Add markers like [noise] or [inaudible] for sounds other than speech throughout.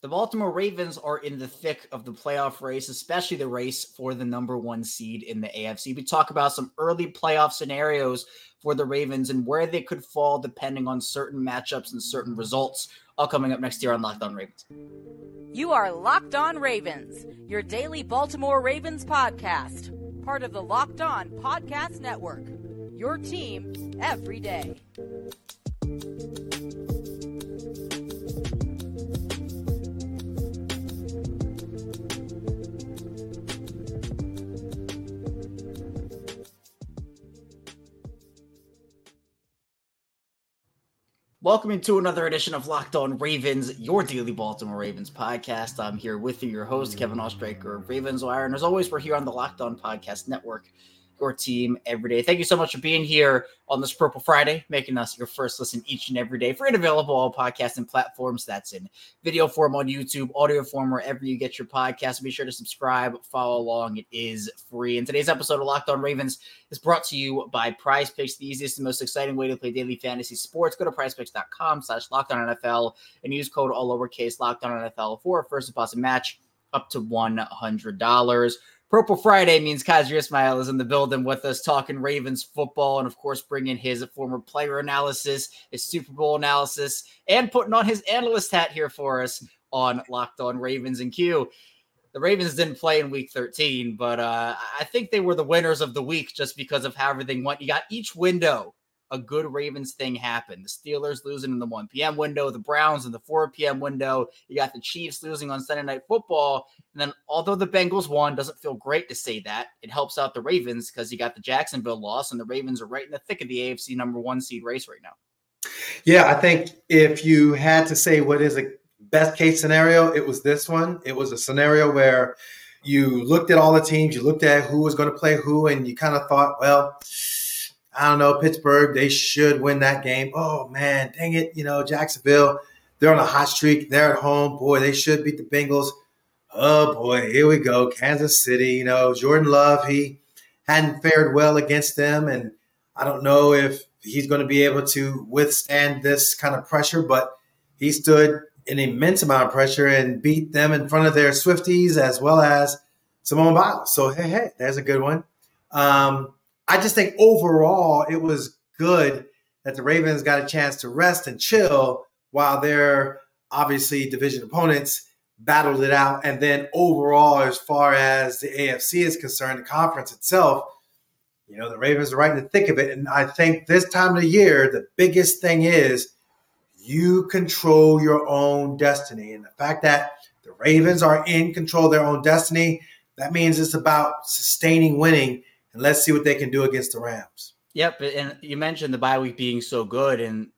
The Baltimore Ravens are in the thick of the playoff race, especially the race for the number one seed in the AFC. We talk about some early playoff scenarios for the Ravens and where they could fall depending on certain matchups and certain results. All coming up next year on Locked On Ravens. You are Locked On Ravens, your daily Baltimore Ravens podcast, part of the Locked On Podcast Network. Your team every day. Welcome to another edition of Locked On Ravens, your daily Baltimore Ravens podcast. I'm here with you, your host, Kevin Oestreicher of Ravens Wire. And as always, we're here on the Locked On Podcast Network your team every day. Thank you so much for being here on this Purple Friday, making us your first listen each and every day. Free and available all podcasting platforms. That's in video form on YouTube, audio form wherever you get your podcast. Be sure to subscribe, follow along. It is free. And today's episode of Locked On Ravens is brought to you by Prize Picks, the easiest and most exciting way to play daily fantasy sports. Go to prizepicks.com slash NFL and use code all lowercase locked on NFL for a first deposit match up to $100. Purple Friday means Qadry Ismail is in the building with us talking Ravens football and, of course, bringing his former player analysis, his Super Bowl analysis, and putting on his analyst hat here for us on Locked On Ravens and Q. The Ravens didn't play in week 13, but uh, I think they were the winners of the week just because of how everything went. You got each window a good Ravens thing happen. The Steelers losing in the 1 p.m. window, the Browns in the 4 p.m. window. You got the Chiefs losing on Sunday Night Football. And then, although the Bengals won, doesn't feel great to say that. It helps out the Ravens because you got the Jacksonville loss, and the Ravens are right in the thick of the AFC number one seed race right now. Yeah, I think if you had to say what is a best case scenario, it was this one. It was a scenario where you looked at all the teams, you looked at who was going to play who, and you kind of thought, well, I don't know, Pittsburgh, they should win that game. Oh man, dang it, you know, Jacksonville, they're on a hot streak. They're at home. Boy, they should beat the Bengals. Oh boy, here we go. Kansas City, you know, Jordan Love, he hadn't fared well against them. And I don't know if he's going to be able to withstand this kind of pressure, but he stood an immense amount of pressure and beat them in front of their Swifties as well as Simone Biles. So, hey, hey, there's a good one. Um, I just think overall it was good that the Ravens got a chance to rest and chill while their obviously division opponents battled it out. And then overall, as far as the AFC is concerned, the conference itself, you know, the Ravens are right in the thick of it. And I think this time of the year, the biggest thing is you control your own destiny. And the fact that the Ravens are in control of their own destiny, that means it's about sustaining winning and let's see what they can do against the Rams. Yep, and you mentioned the bye week being so good, and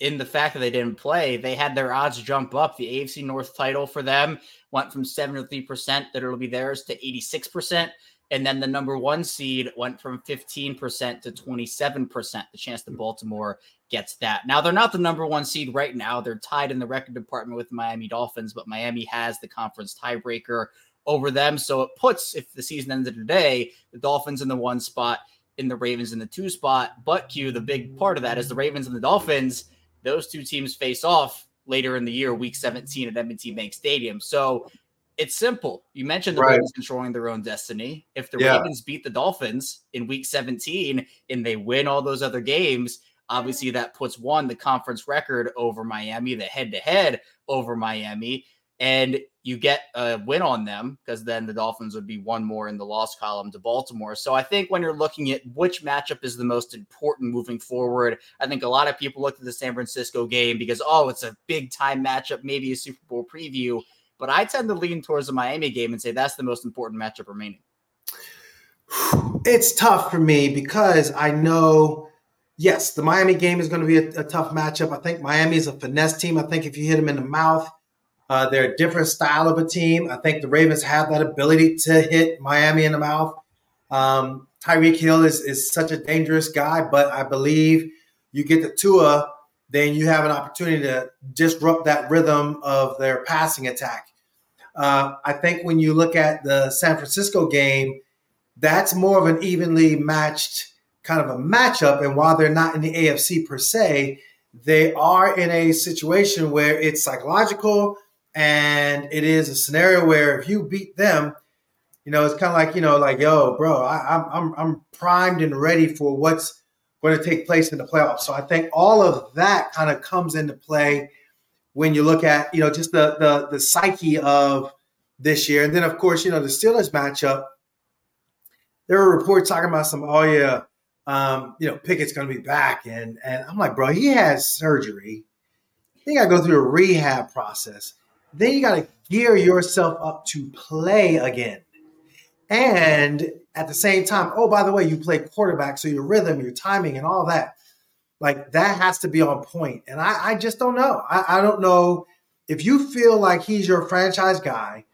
in the fact that they didn't play, they had their odds jump up. The AFC North title for them went from 73% that it'll be theirs to 86%. And then the number one seed went from 15% to 27%, the chance that Baltimore gets that. Now, they're not the number one seed right now. They're tied in the record department with Miami Dolphins, but Miami has the conference tiebreaker over them. So it puts, if the season ended today, the Dolphins in the one spot, in the Ravens in the two spot. But Q, the big part of that is the Ravens and the Dolphins. Those two teams face off later in the year, Week 17 at M&T Bank Stadium. So it's simple. You mentioned the right. Ravens controlling their own destiny. If the yeah. Ravens beat the Dolphins in Week 17 and they win all those other games, obviously that puts one the conference record over Miami, the head-to-head over Miami and you get a win on them because then the Dolphins would be one more in the loss column to Baltimore. So I think when you're looking at which matchup is the most important moving forward, I think a lot of people look at the San Francisco game because, oh, it's a big time matchup, maybe a Super Bowl preview. But I tend to lean towards the Miami game and say that's the most important matchup remaining. It's tough for me because I know, yes, the Miami game is going to be a, a tough matchup. I think Miami is a finesse team. I think if you hit them in the mouth, uh, they're a different style of a team. I think the Ravens have that ability to hit Miami in the mouth. Um, Tyreek Hill is, is such a dangerous guy, but I believe you get the Tua, then you have an opportunity to disrupt that rhythm of their passing attack. Uh, I think when you look at the San Francisco game, that's more of an evenly matched kind of a matchup. And while they're not in the AFC per se, they are in a situation where it's psychological And it is a scenario where if you beat them, you know, it's kind of like, you know, like, yo, bro, I, I'm, I'm, I'm primed and ready for what's going to take place in the playoffs. So I think all of that kind of comes into play when you look at, you know, just the, the, the psyche of this year. And then, of course, you know, the Steelers matchup, there were reports talking about some, oh, yeah, um, you know, Pickett's going to be back. And, and I'm like, bro, he has surgery. You got to go through a rehab process. Then you got to gear yourself up to play again. And at the same time, oh, by the way, you play quarterback, so your rhythm, your timing, and all that, like that has to be on point. And I, I just don't know. I, I don't know if you feel like he's your franchise guy.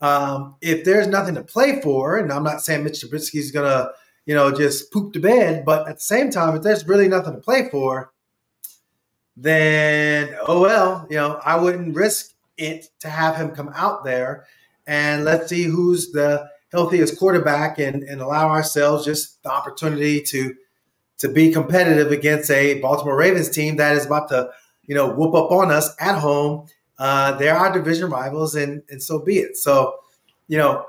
Um, if there's nothing to play for, and I'm not saying Mitch Trubisky's gonna, you know, just poop the bed, but at the same time, if there's really nothing to play for, then oh well, you know, I wouldn't risk it to have him come out there and let's see who's the healthiest quarterback and, and allow ourselves just the opportunity to to be competitive against a Baltimore Ravens team that is about to, you know, whoop up on us at home. Uh, they're our division rivals, and and so be it. So, you know,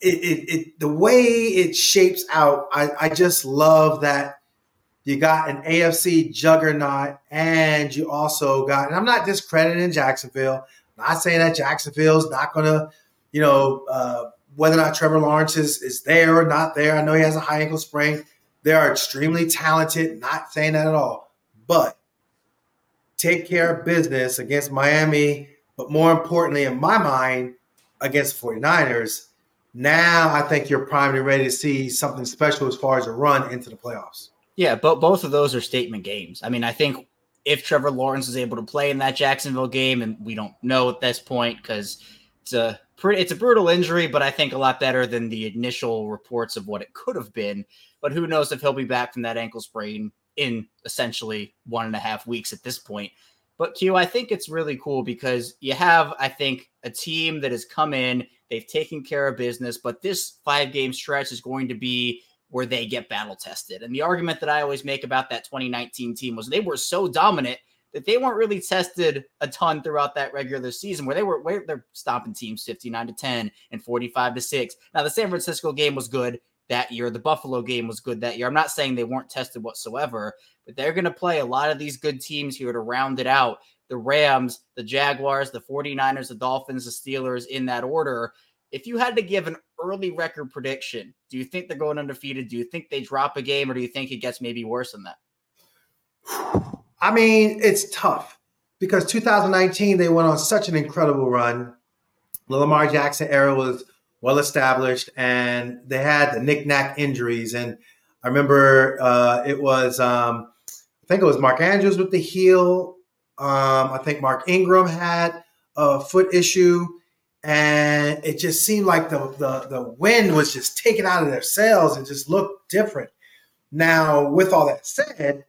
it, it, it the way it shapes out, I, I just love that you got an AFC juggernaut, and you also got, and I'm not discrediting Jacksonville. Not saying that Jacksonville's not going to, you know, uh, whether or not Trevor Lawrence is, is there or not there. I know he has a high ankle sprain. They are extremely talented, not saying that at all. But take care of business against Miami, but more importantly, in my mind, against the 49ers. Now I think you're primed and ready to see something special as far as a run into the playoffs. Yeah, but both of those are statement games. I mean, I think if Trevor Lawrence is able to play in that Jacksonville game, and we don't know at this point because it's a pretty, it's a brutal injury, but I think a lot better than the initial reports of what it could have been. But who knows if he'll be back from that ankle sprain in essentially one and a half weeks at this point. But Q, I think it's really cool because you have, I think, a team that has come in, they've taken care of business, but this five game stretch is going to be where they get battle tested. And the argument that I always make about that 2019 team was they were so dominant that they weren't really tested a ton throughout that regular season where they were where they're stopping teams 59 to 10 and 45 to 6. Now the San Francisco game was good that year. The Buffalo game was good that year. I'm not saying they weren't tested whatsoever, but they're going to play a lot of these good teams here to round it out. The Rams, the Jaguars, the 49ers, the Dolphins, the Steelers in that order. If you had to give an early record prediction, do you think they're going undefeated? Do you think they drop a game or do you think it gets maybe worse than that? I mean, it's tough because 2019 they went on such an incredible run. The Lamar Jackson era was well established, and they had the knick-knack injuries. And I remember uh, it was, um, I think it was Mark Andrews with the heel. Um, I think Mark Ingram had a foot issue and it just seemed like the, the the wind was just taken out of their sails and just looked different. Now, with all that said,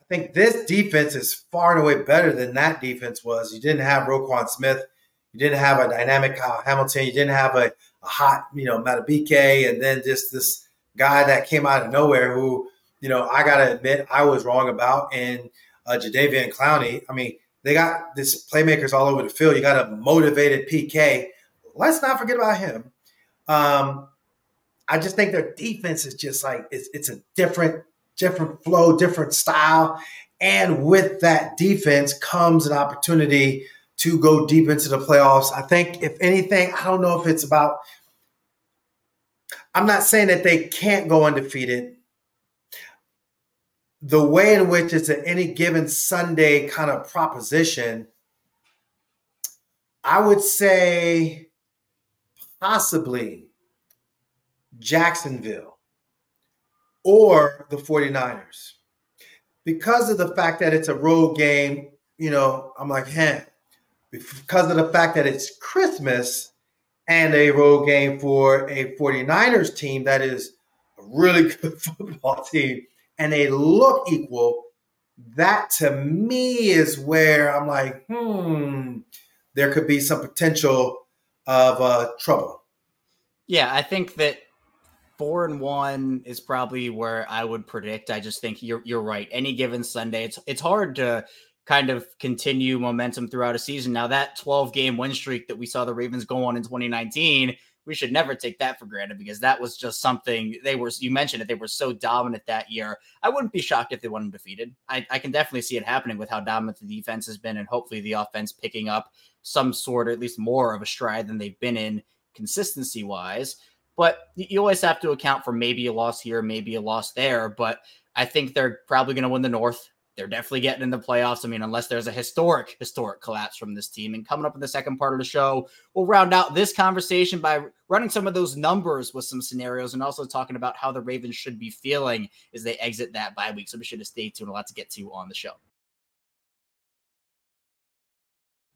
I think this defense is far and away better than that defense was. You didn't have Roquan Smith, you didn't have a dynamic Kyle Hamilton, you didn't have a, a hot, you know, Madubuike, and then just this guy that came out of nowhere who, you know, I gotta admit I was wrong about, and uh, Jadeveon Clowney. I mean, they got this playmakers all over the field. You got a motivated PQ. Let's not forget about him. Um, I just think their defense is just like it's it's a different different flow, different style, and with that defense comes an opportunity to go deep into the playoffs. I think if anything, I don't know if it's about. I'm not saying that they can't go undefeated the way in which it's an any given Sunday kind of proposition, I would say possibly Jacksonville or the 49ers. Because of the fact that it's a road game, you know, I'm like, hey, because of the fact that it's Christmas and a road game for a 49ers team that is a really [laughs] good football team, and they look equal, that to me is where I'm like, hmm, there could be some potential of uh, trouble. Yeah, I think that four and one is probably where I would predict. I just think you're you're right. Any given Sunday, it's it's hard to kind of continue momentum throughout a season. Now, that 12 game win streak that we saw the Ravens go on in 2019, we should never take that for granted because that was just something they were, you mentioned it, they were so dominant that year. I wouldn't be shocked if they went undefeated. I, I can definitely see it happening with how dominant the defense has been and hopefully the offense picking up some sort, or at least more of a stride than they've been in consistency wise. But you always have to account for maybe a loss here, maybe a loss there. But I think they're probably going to win the North. They're definitely getting in the playoffs. I mean, unless there's a historic, historic collapse from this team. And coming up in the second part of the show, we'll round out this conversation by running some of those numbers with some scenarios and also talking about how the Ravens should be feeling as they exit that bye week. So be sure to stay tuned. A lot to get to on the show.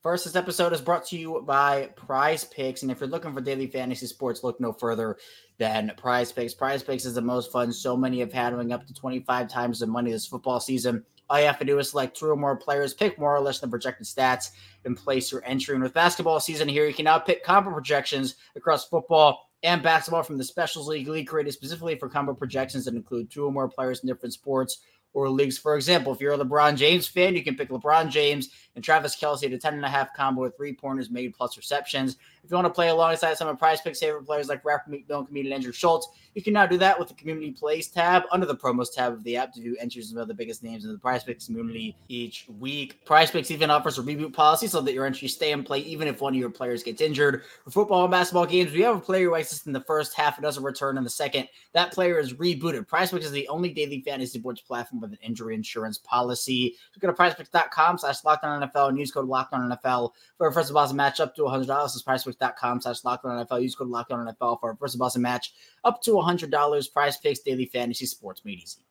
First, this episode is brought to you by Prize Picks. And if you're looking for daily fantasy sports, look no further than Prize Picks. Prize Picks is the most fun so many have had, winning up to 25 times the money this football season. All you have to do is select two or more players, pick more or less than projected stats, and place your entry. And with basketball season here, you can now pick combo projections across football and basketball from the Specials League, league created specifically for combo projections that include two or more players in different sports or leagues. For example, if you're a LeBron James fan, you can pick LeBron James and Travis Kelce at a 10 and a half combo with three pointers made plus receptions. If you want to play alongside some of Prize Picks favorite players like rapper Mill comedian Andrew Schultz, you can now do that with the Community Plays tab under the Promos tab of the app to do entries of the biggest names in the Prize Picks community each week. Prize Picks even offers a reboot policy so that your entries stay in play even if one of your players gets injured. For football and basketball games, we have a player who exists in the first half and doesn't return in the second. That player is rebooted. Prize Picks is the only daily fantasy sports platform with an injury insurance policy. So go to prizepicks.com slash locked on NFL and use code locked on NFL for a first deposit match up to $100. That's prizepicks.com slash locked on NFL. Use code locked on NFL for a first deposit match up to $100. Prize Picks Daily Fantasy Sports made easy.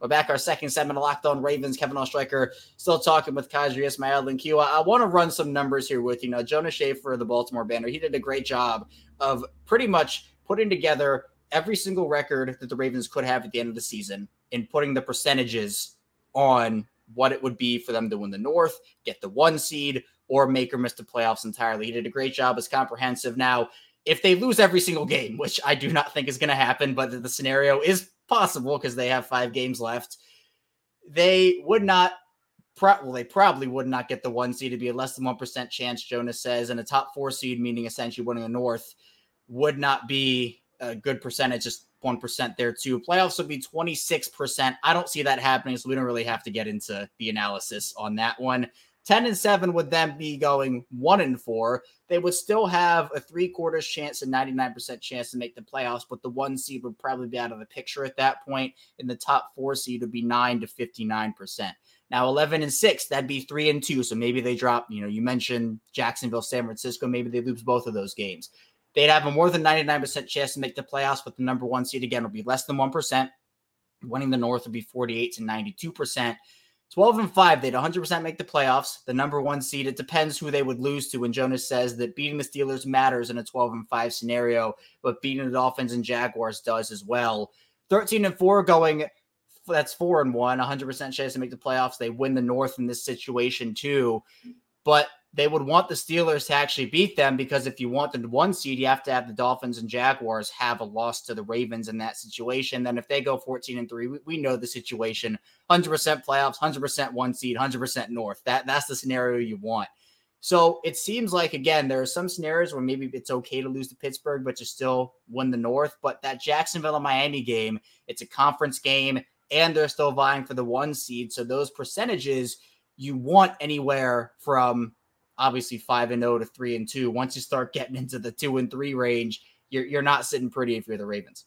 We're back our second segment of Locked On Ravens. Kevin Oestreicher still talking with Qadry Ismail and Q. I want to run some numbers here with you. Now, Jonas Shaffer, the Baltimore Banner, he did a great job of pretty much putting together every single record that the Ravens could have at the end of the season and putting the percentages on what it would be for them to win the North, get the one seed, or make or miss the playoffs entirely. He did a great job. It's comprehensive. Now, if they lose every single game, which I do not think is going to happen, but the scenario is possible because they have five games left, they would not. well, they probably would not get the one seed to be a less than one percent chance. Jonas says, and a top four seed, meaning essentially winning the North, would not be a good percentage. Just one percent there too. Playoffs would be twenty six percent. I don't see that happening, so we don't really have to get into the analysis on that one. 10 and 7 would then be going 1 and 4. They would still have a three quarters chance and 99% chance to make the playoffs, but the one seed would probably be out of the picture at that point. And the top four seed would be 9 to 59%. Now 11 and 6, that'd be 3 and 2. So maybe they drop, you know, you mentioned Jacksonville, San Francisco, maybe they lose both of those games. They'd have a more than 99% chance to make the playoffs, but the number one seed again would be less than 1%. Winning the North would be 48 to 92%. 12 and 5, they'd 100% make the playoffs. The number one seed, it depends who they would lose to. And Jonas says that beating the Steelers matters in a 12 and 5 scenario, but beating the Dolphins and Jaguars does as well. 13 and 4 going, that's 4 and 1, 100% chance to make the playoffs. They win the North in this situation too. But they would want the Steelers to actually beat them because if you want the one seed, you have to have the Dolphins and Jaguars have a loss to the Ravens in that situation. Then if they go 14 and 3, we, we know the situation 100% playoffs, 100% one seed, 100% North. That That's the scenario you want. So it seems like, again, there are some scenarios where maybe it's okay to lose to Pittsburgh, but you still win the North. But that Jacksonville and Miami game, it's a conference game and they're still vying for the one seed. So those percentages you want anywhere from obviously five and zero to three and two. Once you start getting into the two and three range, you're you're not sitting pretty if you're the Ravens.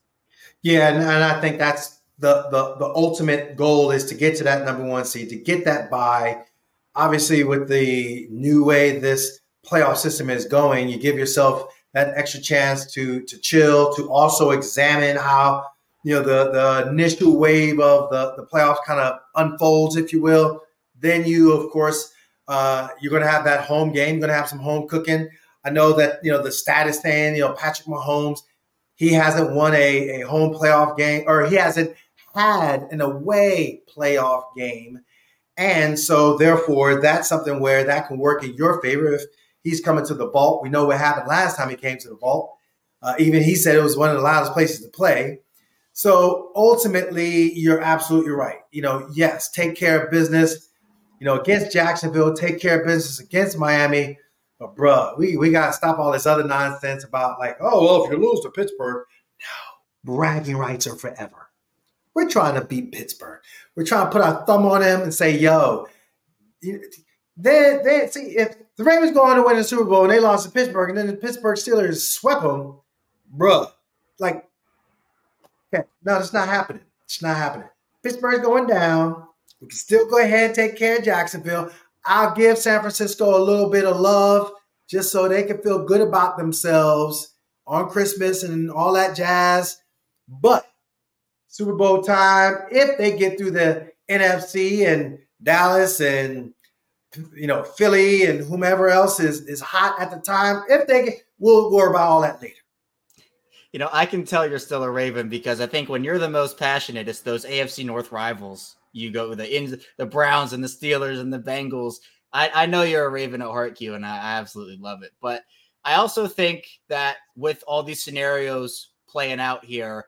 Yeah, and, and I think that's the the the ultimate goal is to get to that number one seed, to get that bye. Obviously, with the new way this playoff system is going, you give yourself that extra chance to to chill, to also examine how you know the the initial wave of the the playoffs kind of unfolds, if you will. Then you, of course, uh, you're going to have that home game. You're going to have some home cooking. I know that you know the status saying you know Patrick Mahomes, he hasn't won a, a home playoff game or he hasn't had an away playoff game, and so therefore that's something where that can work in your favor if he's coming to the vault. We know what happened last time he came to the vault. Uh, even he said it was one of the loudest places to play. So ultimately, you're absolutely right. You know, yes, take care of business. You know, against Jacksonville, take care of business against Miami. But bruh, we, we gotta stop all this other nonsense about like, oh well, if you lose to Pittsburgh, no, bragging rights are forever. We're trying to beat Pittsburgh. We're trying to put our thumb on them and say, yo, they, they see if the Ravens go on to win the Super Bowl and they lost to Pittsburgh, and then the Pittsburgh Steelers swept them, bruh. Like, okay, no, it's not happening. It's not happening. Pittsburgh's going down. We can still go ahead and take care of Jacksonville. I'll give San Francisco a little bit of love just so they can feel good about themselves on Christmas and all that jazz. But Super Bowl time, if they get through the NFC and Dallas and you know Philly and whomever else is is hot at the time, if they get, we'll worry about all that later. You know, I can tell you're still a Raven because I think when you're the most passionate, it's those AFC North rivals. You go with the in the Browns and the Steelers and the Bengals. I, I know you're a Raven at heart, Q, and I, I absolutely love it. But I also think that with all these scenarios playing out here,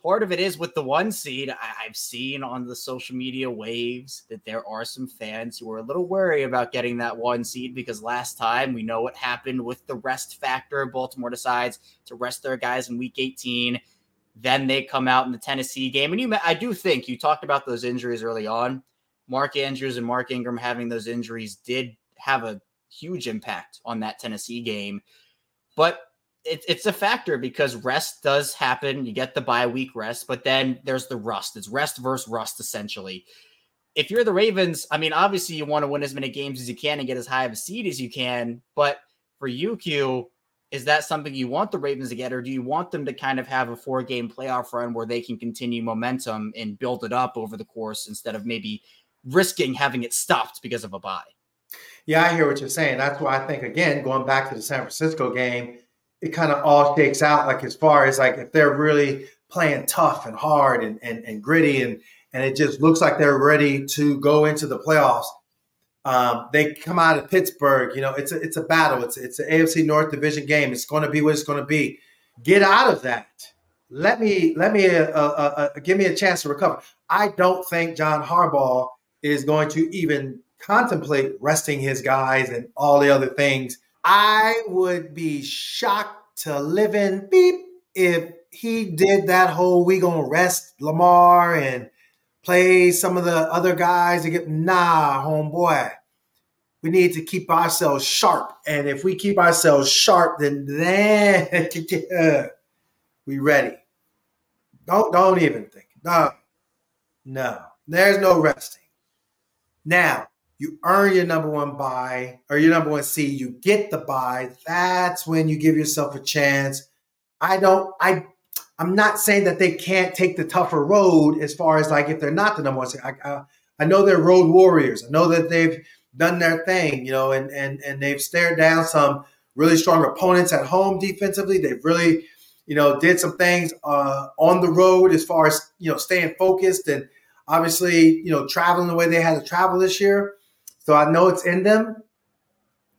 part of it is with the one seed. I, have seen on the social media waves that there are some fans who are a little worried about getting that one seed because last time we know what happened with the rest factor. Baltimore decides to rest their guys in week 18. Then they come out in the Tennessee game. And you, I do think you talked about those injuries early on. Mark Andrews and Mark Ingram having those injuries did have a huge impact on that Tennessee game. But it, it's a factor because rest does happen. You get the bye week rest, but then there's the rust. It's rest versus rust, essentially. If you're the Ravens, I mean, obviously you want to win as many games as you can and get as high of a seed as you can. But for UQ, is that something you want the Ravens to get, or do you want them to kind of have a four game playoff run where they can continue momentum and build it up over the course instead of maybe risking having it stopped because of a bye? Yeah, I hear what you're saying. That's why I think, again, going back to the San Francisco game, it kind of all shakes out like as far as like if they're really playing tough and hard and, and, and gritty and and it just looks like they're ready to go into the playoffs. Um, they come out of Pittsburgh, you know, it's a, it's a battle. It's it's an AFC North Division game. It's going to be what it's going to be. Get out of that. Let me let me uh, uh, uh, give me a chance to recover. I don't think John Harbaugh is going to even contemplate resting his guys and all the other things I would be shocked to live in beep if he did that whole we gonna rest Lamar and play some of the other guys and get nah, homeboy. We need to keep ourselves sharp. And if we keep ourselves sharp, then then [laughs] we ready. Don't don't even think. No. No. There's no resting. Now, you earn your number one bye or your number one seed, you get the bye. That's when you give yourself a chance. I don't, I, I'm not saying that they can't take the tougher road as far as like if they're not the number one. I, I, I know they're road warriors. I know that they've done their thing, you know, and and and they've stared down some really strong opponents at home defensively. They've really, you know, did some things uh, on the road as far as you know staying focused and obviously you know traveling the way they had to travel this year. So I know it's in them,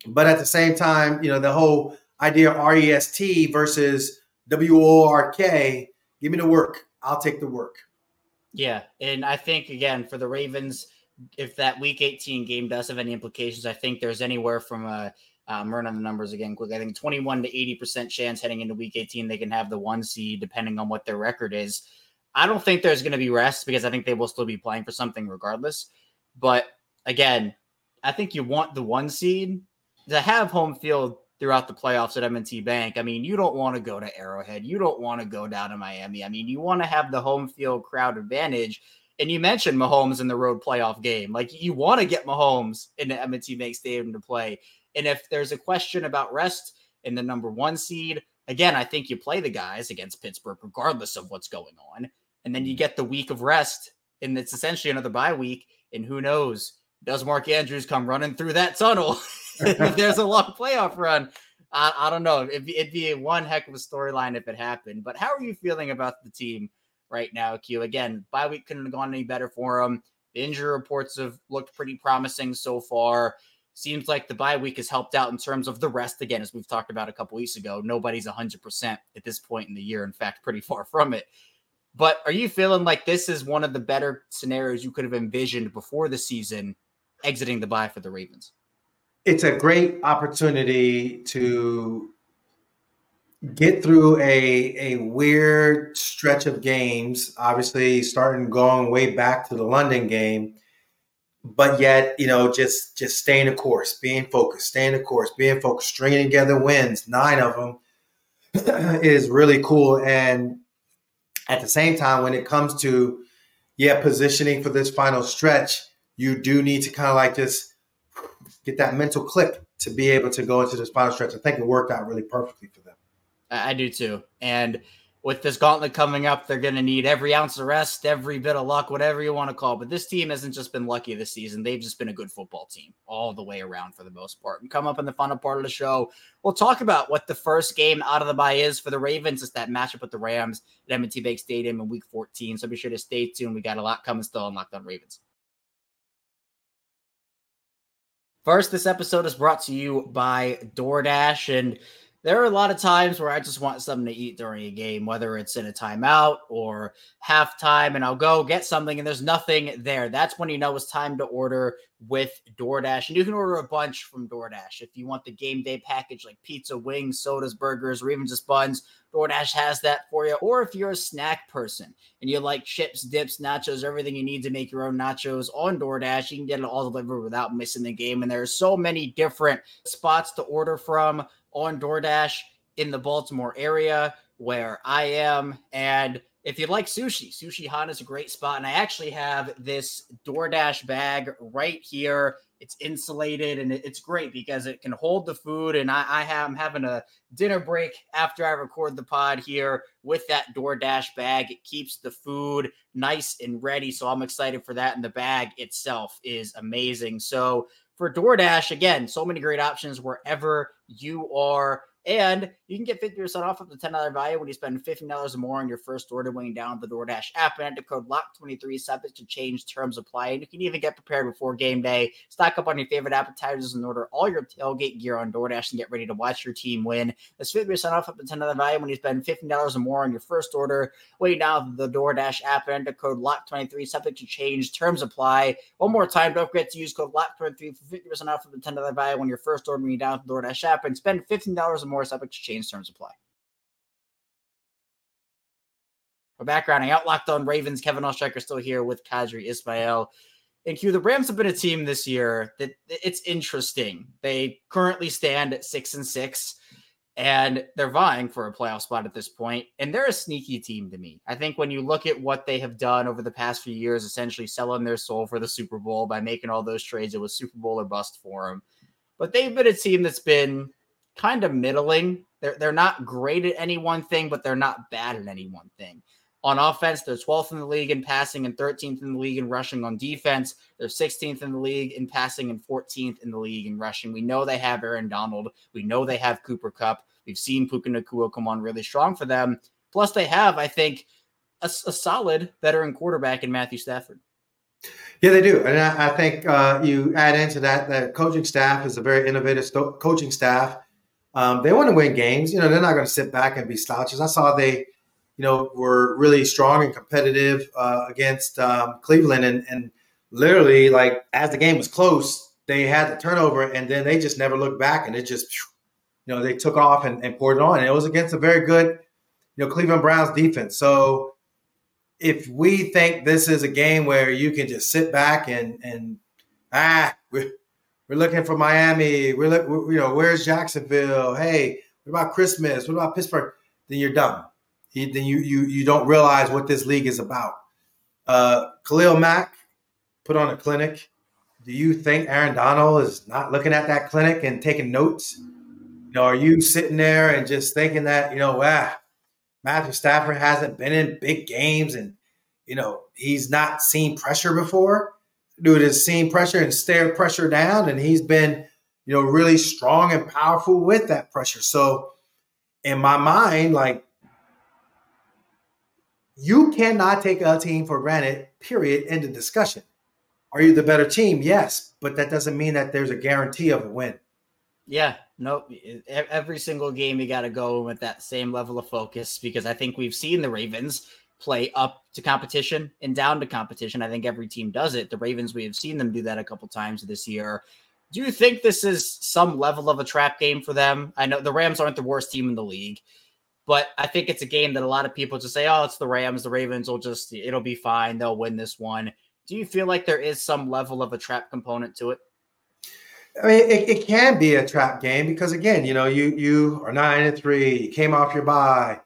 but at the same time, you know, the whole idea of REST versus WORK, give me the work. I'll take the work. Yeah. And I think, again, for the Ravens, if that week 18 game does have any implications, I think there's anywhere from a um, run on the numbers again quick. I think 21 to 80% chance heading into week 18 they can have the one seed depending on what their record is. I don't think there's going to be rest because I think they will still be playing for something regardless. But again, I think you want the one seed to have home field throughout the playoffs at M&T Bank. I mean, you don't want to go to Arrowhead. You don't want to go down to Miami. I mean, you want to have the home field crowd advantage. And you mentioned Mahomes in the road playoff game. Like you want to get Mahomes in the M&T Bank Stadium to play. And if there's a question about rest in the number one seed, again, I think you play the guys against Pittsburgh regardless of what's going on. And then you get the week of rest, and it's essentially another bye week. And who knows? does Mark Andrews come running through that tunnel [laughs] if [laughs] there's a long playoff run? I, I don't know. It'd be, it'd be one heck of a storyline if it happened. But how are you feeling about the team right now, Q? Again, bye week couldn't have gone any better for them. The injury reports have looked pretty promising so far. Seems like the bye week has helped out in terms of the rest. Again, as we've talked about a couple weeks ago, nobody's 100% at this point in the year. In fact, pretty [laughs] far from it. But are you feeling like this is one of the better scenarios you could have envisioned before the season exiting the bye for the Ravens? It's a great opportunity to get through a a weird stretch of games. Obviously, starting going way back to the London game, but yet you know just just staying the course, being focused, staying the course, being focused, stringing together wins, nine of them [clears throat] is really cool. And at the same time, when it comes to yeah positioning for this final stretch, you do need to kind of like just get that mental click to be able to go into this final stretch. I think it worked out really perfectly for them. I do too. And with this gauntlet coming up, they're going to need every ounce of rest, every bit of luck, whatever you want to call it. But this team hasn't just been lucky this season. They've just been a good football team all the way around for the most part. And come up in the final part of the show, we'll talk about what the first game out of the bye is for the Ravens. It's that matchup with the Rams at M&T Bank Stadium in week 14. So be sure to stay tuned. We got a lot coming still on Locked On Ravens. First, this episode is brought to you by DoorDash. And there are a lot of times where I just want something to eat during a game, whether it's in a timeout or halftime, and I'll go get something and there's nothing there. That's when you know it's time to order with DoorDash. And you can order a bunch from DoorDash. If you want the game day package like pizza, wings, sodas, burgers, or even just buns, DoorDash has that for you. Or if you're a snack person and you like chips, dips, nachos, everything you need to make your own nachos on DoorDash, you can get it all delivered without missing the game. And there are so many different spots to order from on DoorDash in the Baltimore area where I am. And if you like sushi, Sushi Hana is a great spot. And I actually have this DoorDash bag right here. It's insulated and it's great because it can hold the food. And I, I I'm having a dinner break after I record the pod here with that DoorDash bag. It keeps the food nice and ready. So I'm excited for that. And the bag itself is amazing. So for DoorDash, again, so many great options wherever you are. And you can get 50% off up to $10 value when you spend $15 or more on your first order when you download the DoorDash app and enter code LOCKED23 subject to change terms apply. And you can even get prepared before game day. Stock up on your favorite appetizers and order all your tailgate gear on DoorDash and get ready to watch your team win. That's 50% off up to $10 value when you spend $15 or more on your first order when you download the DoorDash app and enter code LOCKED23 subject to change terms apply. One more time, don't forget to use code LOCKED23 for 50% off of the $10 value when your first order when you download the DoorDash app and spend $15 or more subject to change terms apply. For backgrounding out locked on Ravens, Kevin Oestreicher still here with Qadry Ismail. And Q, the Rams have been a team this year that it's interesting. They currently stand at six and six, and they're vying for a playoff spot at this point. And they're a sneaky team to me. I think when you look at what they have done over the past few years, essentially selling their soul for the Super Bowl by making all those trades, it was Super Bowl or bust for them. But they've been a team that's been kind of middling. They're they're not great at any one thing, but they're not bad at any one thing. On offense, they're 12th in the league in passing and 13th in the league in rushing. On defense, they're 16th in the league in passing and 14th in the league in rushing. We know they have Aaron Donald. We know they have Cooper Kupp. We've seen Puka Nacua come on really strong for them. Plus, they have, I think, a, a solid veteran quarterback in Matthew Stafford. Yeah, they do, and I, I think uh, you add into that that coaching staff is a very innovative sto- coaching staff. Um, they want to win games. You know, they're not going to sit back and be slouches. I saw they, you know, were really strong and competitive uh, against um, Cleveland, and and literally like as the game was close, they had the turnover, and then they just never looked back, and it just, you know, they took off and, and poured it on. And it was against a very good, you know, Cleveland Browns defense. So if we think this is a game where you can just sit back and and ah, we're we're looking for Miami. We're, look, you know, where's Jacksonville? Hey, what about Christmas? What about Pittsburgh? Then you're done. then you you you don't realize what this league is about. Uh, Khalil Mack put on a clinic. Do you think Aaron Donald is not looking at that clinic and taking notes? You know, are you sitting there and just thinking that you know, ah, Matthew Stafford hasn't been in big games and you know he's not seen pressure before? Dude has seen pressure and stared pressure down, and he's been, you know, really strong and powerful with that pressure. So, in my mind, like, you cannot take a team for granted, period, end of discussion. Are you the better team? Yes, but that doesn't mean that there's a guarantee of a win. Yeah, nope. Every single game, you got to go with that same level of focus because I think we've seen the Ravens play up to competition and down to competition. I think every team does it. The Ravens, we have seen them do that a couple times this year. Do you think this is some level of a trap game for them? I know the Rams aren't the worst team in the league, but I think it's a game that a lot of people just say, "Oh, it's the Rams. The Ravens will just it'll be fine. They'll win this one." Do you feel like there is some level of a trap component to it? I mean, it, it can be a trap game because again, you know, you you are nine and three, you came off your bye,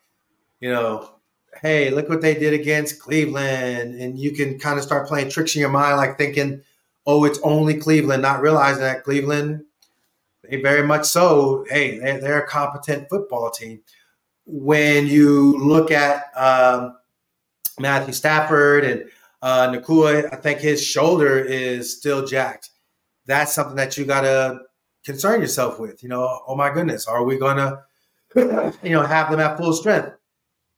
you know, hey, look what they did against Cleveland. And you can kind of start playing tricks in your mind, like thinking, oh, it's only Cleveland, not realizing that Cleveland, they very much so, hey, they're, they're a competent football team. When you look at um, Matthew Stafford and uh, Nacua, I think his shoulder is still jacked. That's something that you got to concern yourself with. You know, oh my goodness, are we going to, you know, have them at full strength?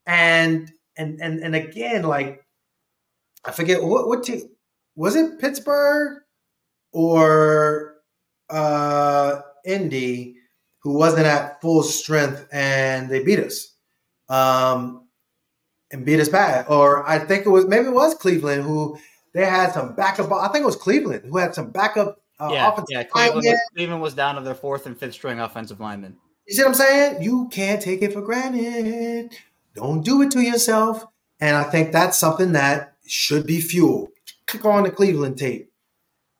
And and and and again, like I forget what what team was it Pittsburgh or uh Indy who wasn't at full strength and they beat us. Um and beat us bad. Or I think it was maybe it was Cleveland who they had some backup. I think it was Cleveland who had some backup. Uh, yeah, yeah. Cleveland was, Cleveland was down to their fourth and fifth string offensive linemen. You see what I'm saying? You can't take it for granted. Don't do it to yourself. And I think that's something that should be fueled. Click on the Cleveland tape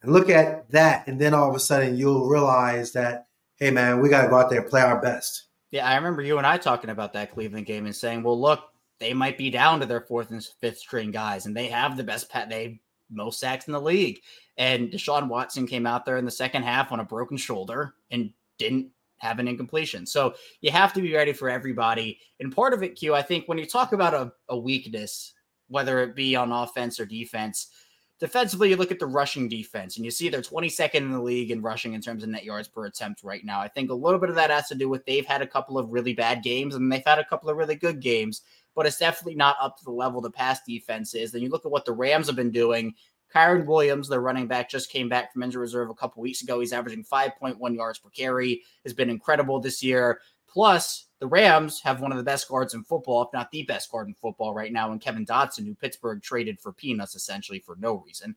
and look at that. And then all of a sudden you'll realize that, hey, man, we got to go out there and play our best. Yeah, I remember you and I talking about that Cleveland game and saying, well, look, they might be down to their fourth and fifth string guys, and they have the best pat. They most sacks in the league. And Deshaun Watson came out there in the second half on a broken shoulder and didn't have an incompletion. So you have to be ready for everybody. And part of it, Q, I think when you talk about a, a weakness, whether it be on offense or defense, defensively, you look at the rushing defense and you see they're 22nd in the league in rushing in terms of net yards per attempt right now. I think a little bit of that has to do with they've had a couple of really bad games and they've had a couple of really good games, but it's definitely not up to the level the pass defense is. Then you look at what the Rams have been doing Kyren Williams, their running back, just came back from injury reserve a couple weeks ago. He's averaging 5.1 yards per carry, has been incredible this year. Plus, the Rams have one of the best guards in football, if not the best guard in football right now, and Kevin Dotson, who Pittsburgh traded for peanuts essentially for no reason.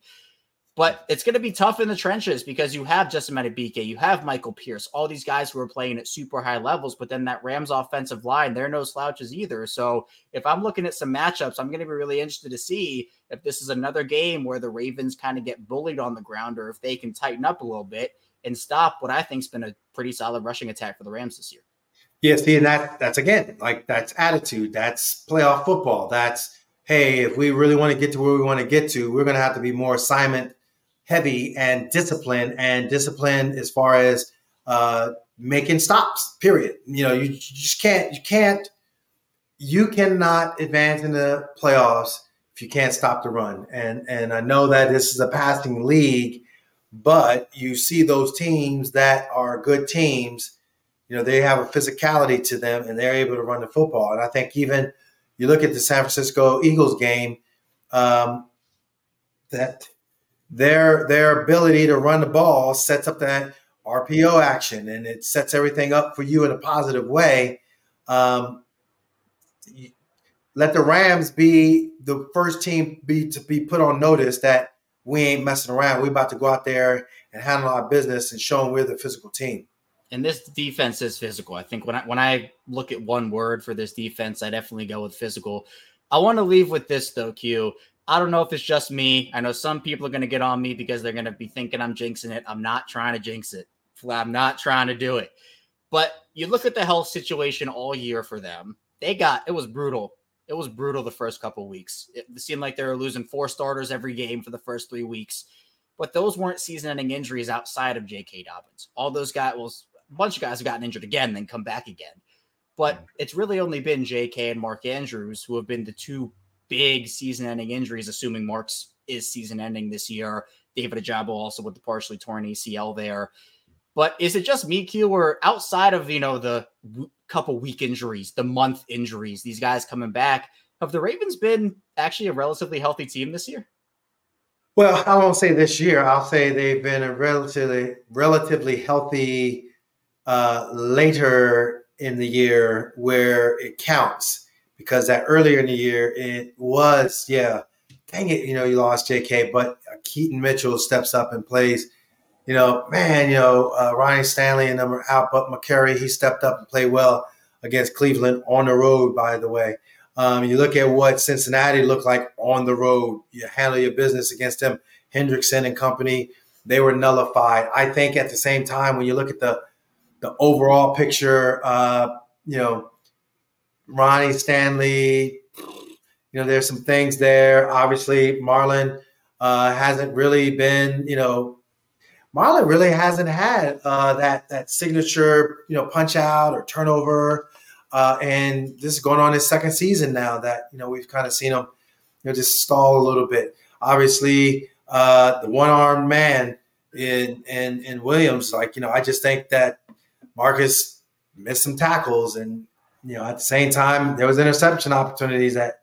But it's going to be tough in the trenches because you have Justin Madubuike, you have Michael Pierce, all these guys who are playing at super high levels. But then that Rams offensive line, they're no slouches either. So if I'm looking at some matchups, I'm going to be really interested to see if this is another game where the Ravens kind of get bullied on the ground or if they can tighten up a little bit and stop what I think's been a pretty solid rushing attack for the Rams this year. Yeah, see, and that that's again like that's attitude, that's playoff football. That's hey, if we really want to get to where we want to get to, we're going to have to be more assignment heavy and discipline and discipline as far as uh, making stops. Period. You know, you, you just can't. You can't. You cannot advance in the playoffs if you can't stop the run. And and I know that this is a passing league, but you see those teams that are good teams. You know, they have a physicality to them, and they're able to run the football. And I think even you look at the San Francisco Eagles game, um, that their their ability to run the ball sets up that RPO action and it sets everything up for you in a positive way. Um, let the Rams be the first team be to be put on notice that we ain't messing around. We're about to go out there and handle our business and show them we're the physical team. And this defense is physical. I think when I when I look at one word for this defense, I definitely go with physical. I want to leave with this though, Q. I don't know if it's just me. I know some people are going to get on me because they're going to be thinking I'm jinxing it. I'm not trying to jinx it. I'm not trying to do it. But you look at the health situation all year for them. They got it was brutal. It was brutal the first couple weeks. It seemed like they were losing four starters every game for the first three weeks. But those weren't season-ending injuries outside of J.K. Dobbins. All those guys, well, a bunch of guys have gotten injured again, then come back again. But mm. it's really only been J.K. and Mark Andrews who have been the two big season ending injuries, assuming Marks is season ending this year. David Ojabo also with the partially torn ACL there. But is it just me, Q, or outside of, you know, the w- couple week injuries, the month injuries, these guys coming back, have the Ravens been actually a relatively healthy team this year? Well, I won't say this year. I'll say they've been a relatively relatively healthy uh, later in the year where it counts because that earlier in the year it was yeah, dang it, you know you lost J.K. But Keaton Mitchell steps up and plays. You know, man, you know uh, Ronnie Stanley and them are out, but Mekari he stepped up and played well against Cleveland on the road. By the way, um, you look at what Cincinnati looked like on the road. You handle your business against them. Hendrickson and company, they were nullified. I think at the same time, when you look at the the overall picture, uh, you know, Ronnie Stanley, you know, there's some things there. Obviously, Marlon uh, hasn't really been, you know, Marlon really hasn't had uh, that that signature, you know, punch out or turnover. Uh, and this is going on his second season now that you know we've kind of seen him, you know, just stall a little bit. Obviously, uh, the one armed man in in in Williams, like you know, I just think that Marcus missed some tackles, and you know, at the same time, there was interception opportunities that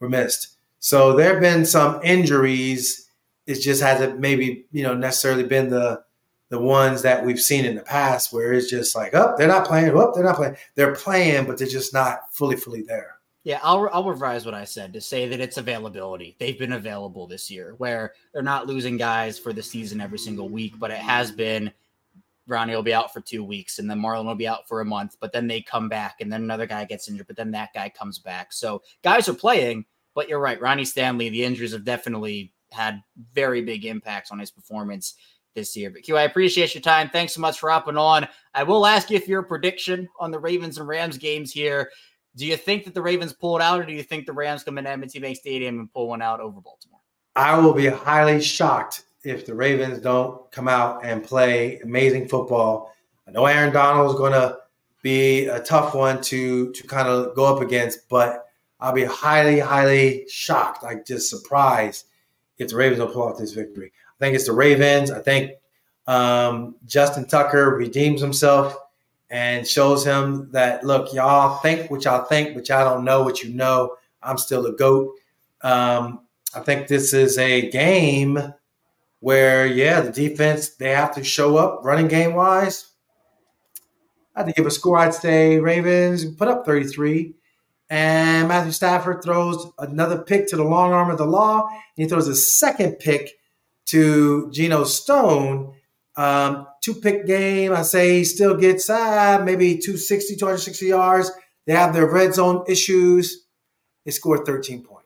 were missed. So there have been some injuries. It just hasn't maybe you know necessarily been the the ones that we've seen in the past where it's just like, oh, they're not playing. Oh, they're not playing. They're playing, but they're just not fully, fully there. Yeah, I'll I'll revise what I said to say that it's availability. They've been available this year, where they're not losing guys for the season every single week, but it has been Ronnie will be out for two weeks, and then Marlon will be out for a month, but then they come back, and then another guy gets injured, but then that guy comes back. So guys are playing, but you're right, Ronnie Stanley. The injuries have definitely had very big impacts on his performance this year. But Q, I appreciate your time. Thanks so much for hopping on. I will ask you if your prediction on the Ravens and Rams games here. Do you think that the Ravens pull it out, or do you think the Rams come in M&T Bank Stadium and pull one out over Baltimore? I will be highly shocked if the Ravens don't come out and play amazing football. I know Aaron Donald is going to be a tough one to to kind of go up against, but I'll be highly, highly shocked, like just surprised if the Ravens don't pull out this victory. I think it's the Ravens. I think um, Justin Tucker redeems himself and shows him that look, y'all think what y'all think, but y'all don't know what you know. I'm still a goat. Um, I think this is a game where, yeah, the defense they have to show up running game wise. I had to give a score. I'd say Ravens put up 33. And Matthew Stafford throws another pick to the long arm of the law. And he throws a second pick to Geno Stone. Um, two pick game. I say he still gets uh, maybe 260, 260 yards. They have their red zone issues. They scored 13 points.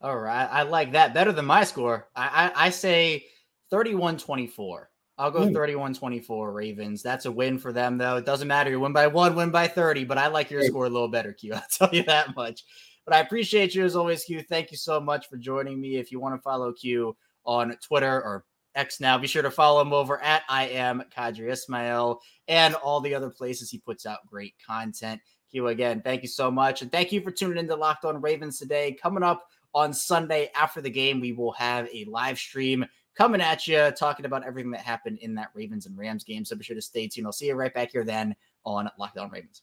All right. I like that better than my score. I, I, I say 31 24. I'll go hmm. 31 24 Ravens. That's a win for them, though. It doesn't matter. You win by one, win by 30, but I like your score a little better, Q. [laughs] I'll tell you that much. But I appreciate you as always, Q. Thank you so much for joining me. If you want to follow Q on Twitter or X now, be sure to follow him over at I am Qadry Ismail and all the other places he puts out great content. Q, again, thank you so much. And thank you for tuning into Locked On Ravens today. Coming up on Sunday after the game, we will have a live stream coming at you, talking about everything that happened in that Ravens and Rams game. So be sure to stay tuned. I'll see you right back here then on Locked On Ravens.